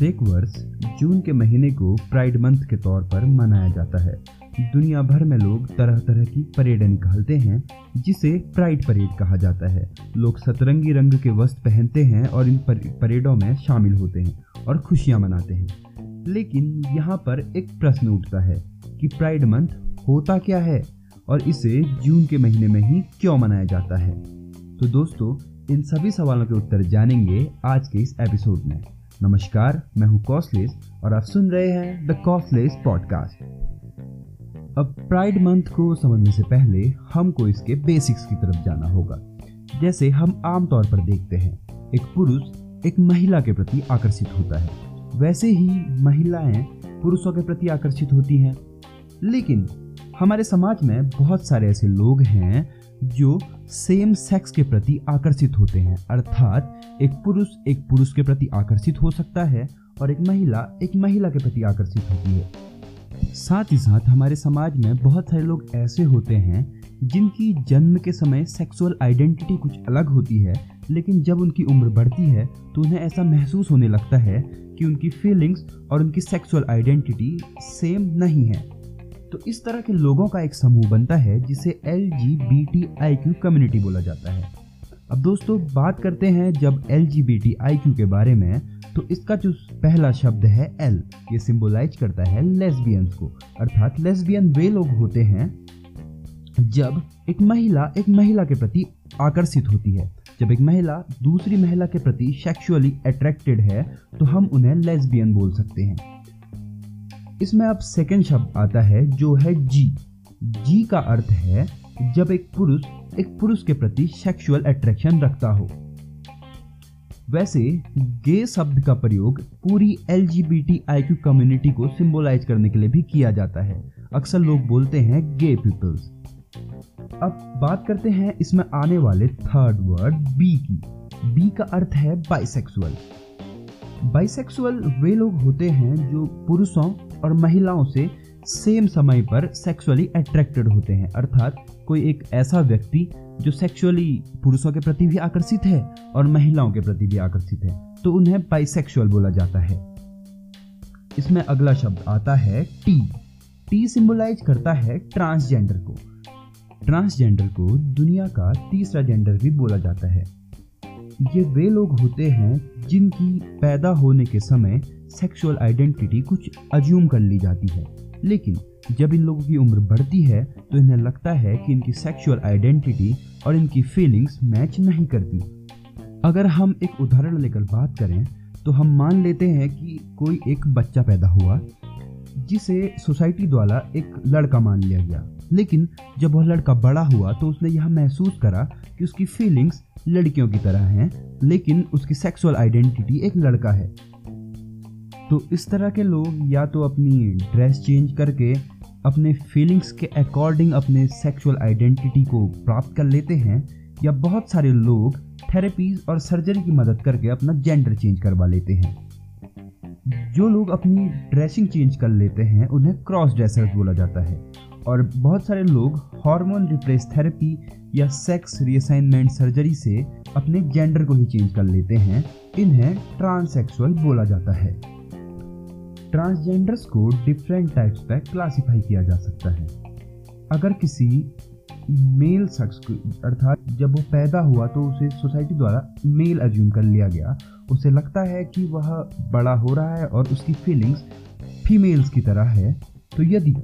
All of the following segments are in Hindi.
प्रत्येक वर्ष जून के महीने को प्राइड मंथ के तौर पर मनाया जाता है। दुनिया भर में लोग तरह तरह की परेड निकालते हैं, जिसे प्राइड परेड कहा जाता है। लोग सतरंगी रंग के वस्त्र पहनते हैं और इन परेडों में शामिल होते हैं और खुशियाँ मनाते हैं। लेकिन यहाँ पर एक प्रश्न उठता है कि प्राइड मंथ होता क्या है और इसे जून के महीने में ही क्यों मनाया जाता है? तो दोस्तों, इन सभी सवालों के उत्तर जानेंगे आज के इस एपिसोड में। नमस्कार, मैं हूँ कॉस्लेस और आप सुन रहे हैं द कॉस्लेस पॉडकास्ट अब प्राइड मंथ को समझने से पहले हमको इसके बेसिक्स की तरफ़ जाना होगा। जैसे हम आमतौर पर देखते हैं, एक पुरुष एक महिला के प्रति आकर्षित होता है। वैसे ही महिलाएँ पुरुषों के प्रति आकर्षित होती हैं। लेकिन हमारे समाज में बहुत सारे ऐसे लोग हैं जो सेम सेक्स के प्रति आकर्षित होते हैं। अर्थात, एक पुरुष एक पुरुष के प्रति आकर्षित हो सकता है और एक महिला एक महिला के प्रति आकर्षित होती है। साथ ही साथ हमारे समाज में बहुत सारे लोग ऐसे होते हैं जिनकी जन्म के समय सेक्सुअल आइडेंटिटी कुछ अलग होती है, लेकिन जब उनकी उम्र बढ़ती है तो उन्हें ऐसा महसूस होने लगता है कि उनकी फीलिंग्स और उनकी सेक्सुअल आइडेंटिटी सेम नहीं है। तो इस तरह के लोगों का एक समूह बनता है, जिसे L G B T I Q community बोला जाता है। अब दोस्तों, बात करते हैं जब L G B T I Q के बारे में तो इसका जो पहला शब्द है एल, ये सिंबलाइज करता है लेस्बियंस को। अर्थात लेस्बियन वे लोग होते हैं जब एक महिला एक महिला के प्रति आकर्षित होती है। जब एक महिला दूसरी महिला के प्रति सेक्सुअली अट्रैक्टेड है तो हम उन्हें लेस्बियन बोल सकते हैं। इसमें अब सेकेंड शब्द आता है, जो है जी। जी का अर्थ है जब एक पुरुष एक पुरुष के प्रति सेक्सुअल अट्रैक्शन रखता हो। वैसे गे शब्द का प्रयोग पूरी L G B T I Q community को सिंबलाइज करने के लिए भी किया जाता है। अक्सर लोग बोलते हैं गे पीपल्स अब बात करते हैं इसमें आने वाले थर्ड वर्ड बी की। बी का अर्थ है बाइसेक्सुअल बाइसेक्सुअल वे लोग होते हैं जो पुरुषों और महिलाओं से सेम समय पर सेक्सुअली अट्रैक्टेड होते हैं। अर्थात कोई एक ऐसा व्यक्ति जो सेक्सुअली पुरुषों के प्रति भी आकर्षित है और महिलाओं के प्रति भी आकर्षित है तो उन्हें बाइसेक्सुअल बोला जाता है। इसमें अगला शब्द आता है टी टी सिंबलाइज करता है ट्रांसजेंडर को। ट्रांसजेंडर को दुनिया का तीसरा जेंडर भी बोला जाता है। ये वे लोग होते हैं जिनकी पैदा होने के समय सेक्सुअल आइडेंटिटी कुछ अज्यूम कर ली जाती है। लेकिन जब इन लोगों की उम्र बढ़ती है तो इन्हें लगता है कि इनकी सेक्सुअल आइडेंटिटी और इनकी फीलिंग्स मैच नहीं करती। अगर हम एक उदाहरण लेकर बात करें तो हम मान लेते हैं कि कोई एक बच्चा पैदा हुआ, जिसे सोसाइटी द्वारा एक लड़का मान लिया गया। लेकिन जब वह लड़का बड़ा हुआ तो उसने यह महसूस करा कि उसकी फीलिंग्स लड़कियों की तरह हैं, लेकिन उसकी सेक्सुअल आइडेंटिटी एक लड़का है। तो इस तरह के लोग या तो अपनी ड्रेस चेंज करके, अपने फीलिंग्स के अकॉर्डिंग अपने सेक्सुअल आइडेंटिटी को प्राप्त कर लेते हैं, या बहुत सारे लोग थेरेपीज और सर्जरी की मदद करके अपना जेंडर चेंज करवा लेते हैं। जो लोग अपनी ड्रेसिंग चेंज कर लेते हैं, उन्हें क्रॉस ड्रेसर्स बोला जाता है। और बहुत सारे लोग हार्मोन रिप्लेस थेरेपी या सेक्स रिअसाइनमेंट सर्जरी से अपने जेंडर को ही चेंज कर लेते हैं। इन्हें ट्रांससेक्सुअल बोला जाता है। ट्रांसजेंडर्स को डिफरेंट टाइप्स पर क्लासिफाई किया जा सकता है। अगर किसी मेल शख्स अर्थात जब वो पैदा हुआ तो उसे सोसाइटी द्वारा मेल अज्यूम कर लिया गया। उसे लगता है कि वह बड़ा हो रहा है और उसकी फीलिंग्स फीमेल्स की तरह है। तो यदि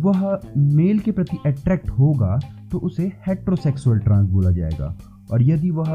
वह मेल के प्रति अट्रैक्ट होगा तो उसे हेट्रोसेक्सुअल ट्रांस बोला जाएगा। और यदि वह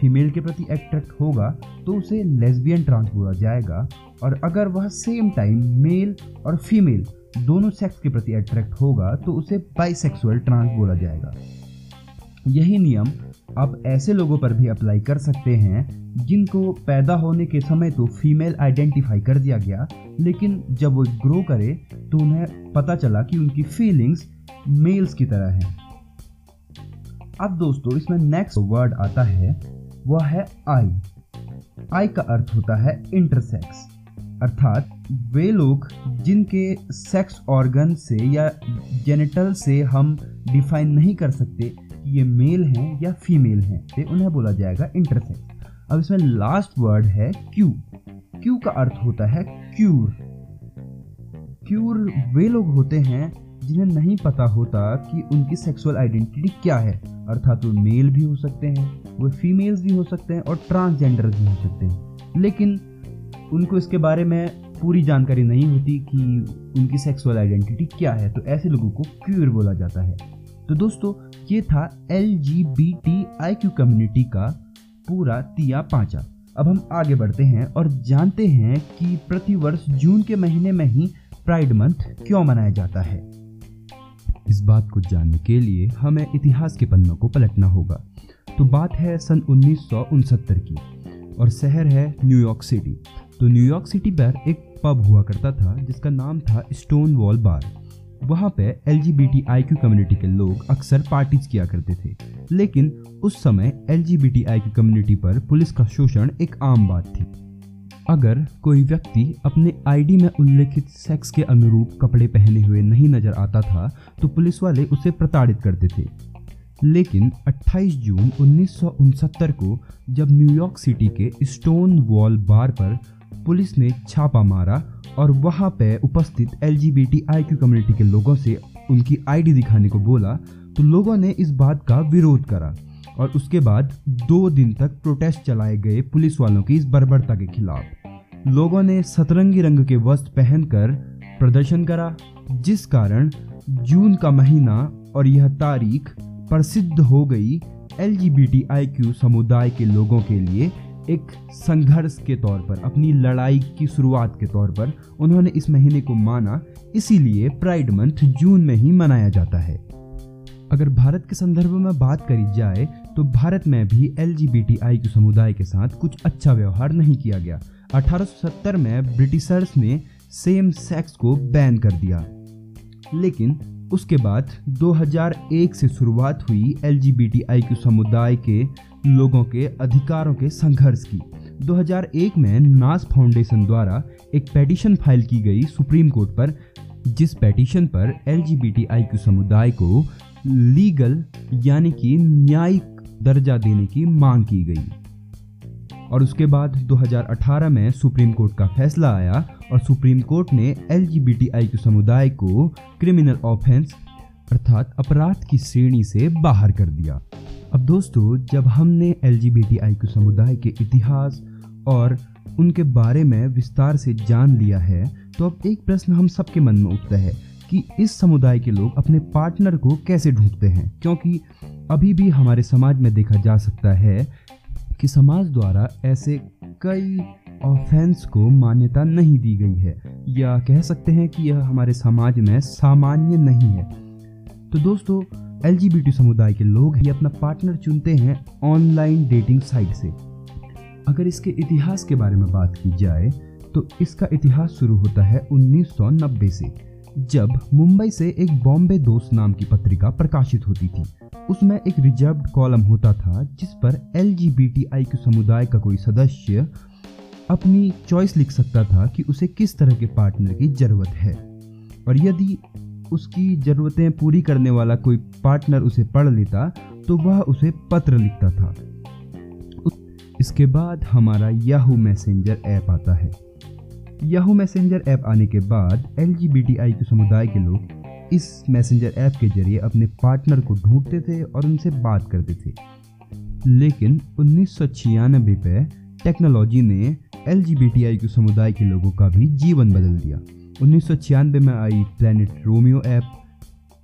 फीमेल के प्रति अट्रैक्ट होगा तो उसे लेस्बियन ट्रांस बोला जाएगा। और अगर वह सेम टाइम मेल और फीमेल दोनों सेक्स के प्रति अट्रैक्ट होगा तो उसे बाइसेक्सुअल ट्रांस बोला जाएगा। यही नियम आप ऐसे लोगों पर भी अप्लाई कर सकते हैं, जिनको पैदा होने के समय तो फीमेल आइडेंटिफाई कर दिया गया, लेकिन जब वो ग्रो करे तो उन्हें पता चला कि उनकी फीलिंग्स मेल्स की तरह हैं। अब दोस्तों, इसमें नेक्स्ट वर्ड आता है वह है आई। आई का अर्थ होता है इंटरसेक्स अर्थात वे लोग जिनके सेक्स ऑर्गन से या जेनिटल से हम डिफाइन नहीं कर सकते कि ये मेल हैं या फीमेल हैं तो उन्हें बोला जाएगा इंटरसेक्स अब इसमें लास्ट वर्ड है क्यू क्यू का अर्थ होता है क्यूर क्यूर वे लोग होते हैं जिन्हें नहीं पता होता कि उनकी सेक्सुअल आइडेंटिटी क्या है। अर्थात वो मेल भी हो सकते हैं, वो फीमेल्स भी हो सकते हैं और ट्रांसजेंडर भी हो सकते हैं। लेकिन उनको इसके बारे में पूरी जानकारी नहीं होती कि उनकी सेक्सुअल आइडेंटिटी क्या है तो ऐसे लोगों को क्यूर बोला जाता है। तो दोस्तों, ये था L G B T I Q community का पूरा तिया पाँचा। अब हम आगे बढ़ते हैं और जानते हैं कि प्रतिवर्ष जून के महीने में ही प्राइड मंथ क्यों मनाया जाता है। इस बात को जानने के लिए हमें इतिहास के पन्नों को पलटना होगा। तो बात है सन उन्नीस की और शहर है न्यूयॉर्क सिटी। तो न्यूयॉर्क सिटी पर एक पब हुआ करता था जिसका नाम था स्टोन वॉल बार। वहाँ पे एल कम्युनिटी के लोग अक्सर पार्टीज़ किया करते थे। लेकिन उस समय L G B T I Q community पर पुलिस का शोषण एक आम बात थी। अगर कोई व्यक्ति अपने आईडी में उल्लेखित सेक्स के अनुरूप कपड़े पहने हुए नहीं नज़र आता था तो पुलिस वाले उसे प्रताड़ित करते थे। लेकिन 28 जून उन्नीस सौ उनहत्तर को जब न्यूयॉर्क सिटी के स्टोन वॉल बार पर पुलिस ने छापा मारा और वहाँ पे उपस्थित एलजीबीटीआईक्यू कम्युनिटी के लोगों से उनकी आईडी दिखाने को बोला तो लोगों ने इस बात का विरोध करा। और उसके बाद दो दिन तक प्रोटेस्ट चलाए गए पुलिस वालों की इस बर्बरता के खिलाफ। लोगों ने सतरंगी रंग के वस्त्र पहनकर प्रदर्शन करा, जिस कारण जून का महीना और यह तारीख प्रसिद्ध हो गई एलजीबीटीआईक्यू समुदाय के लोगों के लिए एक संघर्ष के तौर पर, अपनी लड़ाई की शुरुआत के तौर पर उन्होंने इस महीने को माना। इसीलिए प्राइड मंथ जून में ही मनाया जाता है। अगर भारत के संदर्भ में बात करी जाए तो भारत में भी एल जी समुदाय के साथ कुछ अच्छा व्यवहार नहीं किया गया। 1870 में ब्रिटिशर्स ने सेम सेक्स को बैन कर दिया। लेकिन उसके बाद 2001 से शुरुआत हुई एल समुदाय के लोगों के अधिकारों के संघर्ष की। 2001 में नास फाउंडेशन द्वारा एक पेटिशन फ़ाइल की गई सुप्रीम कोर्ट पर, जिस पेटिशन पर एल समुदाय को लीगल यानी कि न्यायिक दर्जा देने की मांग की गई। और उसके बाद 2018 में सुप्रीम कोर्ट का फैसला आया और सुप्रीम कोर्ट ने एल के समुदाय को क्रिमिनल ऑफेंस अर्थात अपराध की श्रेणी से बाहर कर दिया। अब दोस्तों, जब हमने एल समुदाय के इतिहास और उनके बारे में विस्तार से जान लिया है तो अब एक प्रश्न हम सबके मन में उठता है कि इस समुदाय के लोग अपने पार्टनर को कैसे ढूंढते हैं? क्योंकि अभी भी हमारे समाज में देखा जा सकता है कि समाज द्वारा ऐसे कई ऑफेंस को मान्यता नहीं दी गई है। या कह सकते हैं कि यह हमारे समाज में सामान्य नहीं है। तो दोस्तों एलजीबीटी समुदाय के लोग ही अपना पार्टनर चुनते हैं ऑनलाइन डेटिंग साइट से। अगर इसके इतिहास के बारे में बात की जाए तो इसका इतिहास शुरू होता है 1990 से। जब मुंबई से एक बॉम्बे दोस्त नाम की पत्रिका प्रकाशित होती थी, उसमें एक रिज़र्व कॉलम होता था, जिस पर एल समुदाय का कोई सदस्य अपनी चॉइस लिख सकता था कि उसे किस तरह के पार्टनर की ज़रूरत है। और यदि उसकी ज़रूरतें पूरी करने वाला कोई पार्टनर उसे पढ़ लेता तो वह उसे पत्र लिखता था। इसके बाद हमारा याहू मैसेंजर ऐप आता है। याहू मैसेंजर ऐप आने के बाद एलजीबीटीआई के समुदाय के लोग इस मैसेंजर ऐप के ज़रिए अपने पार्टनर को ढूंढते थे और उनसे बात करते थे। लेकिन उन्नीस पे टेक्नोलॉजी ने एल जी समुदाय के लोगों का भी जीवन बदल दिया। उन्नीस सौ छियानबे में आई प्लानट रोमियो ऐप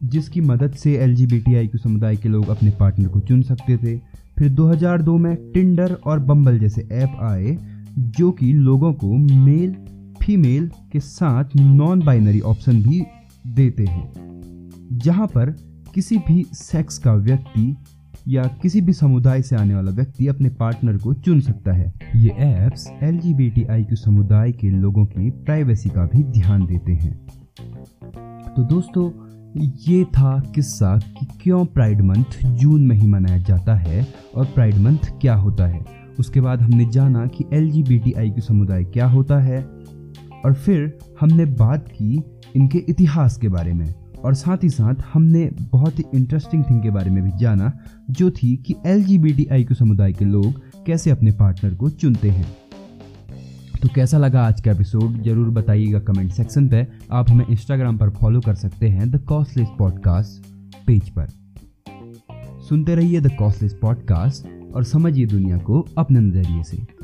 जिसकी मदद से एल जी समुदाय के लोग अपने पार्टनर को चुन सकते थे। फिर 2002 में टिंडर और बम्बल जैसे ऐप आए, जो कि लोगों को मेल फीमेल के साथ नॉन बाइनरी ऑप्शन भी देते हैं, जहाँ पर किसी भी सेक्स का व्यक्ति या किसी भी समुदाय से आने वाला व्यक्ति अपने पार्टनर को चुन सकता है। ये ऐप्स एल जी समुदाय के लोगों की प्राइवेसी का भी ध्यान देते हैं। तो दोस्तों, ये था किस्सा कि क्यों प्राइड मंथ जून में ही मनाया जाता है और प्राइड मंथ क्या होता है। उसके बाद हमने जाना कि एल समुदाय क्या होता है। और फिर हमने बात की इनके इतिहास के बारे में। और साथ ही साथ हमने बहुत ही इंटरेस्टिंग थिंग के बारे में भी जाना, जो थी कि एल जी समुदाय के लोग कैसे अपने पार्टनर को चुनते हैं। तो कैसा लगा आज का एपिसोड ज़रूर बताइएगा कमेंट सेक्शन पे। आप हमें इंस्टाग्राम पर फॉलो कर सकते हैं द कॉस्टलेस पॉडकास्ट पेज पर। सुनते रहिए द कॉस्टलेस पॉडकास्ट और समझिए दुनिया को अपने नज़रिए से।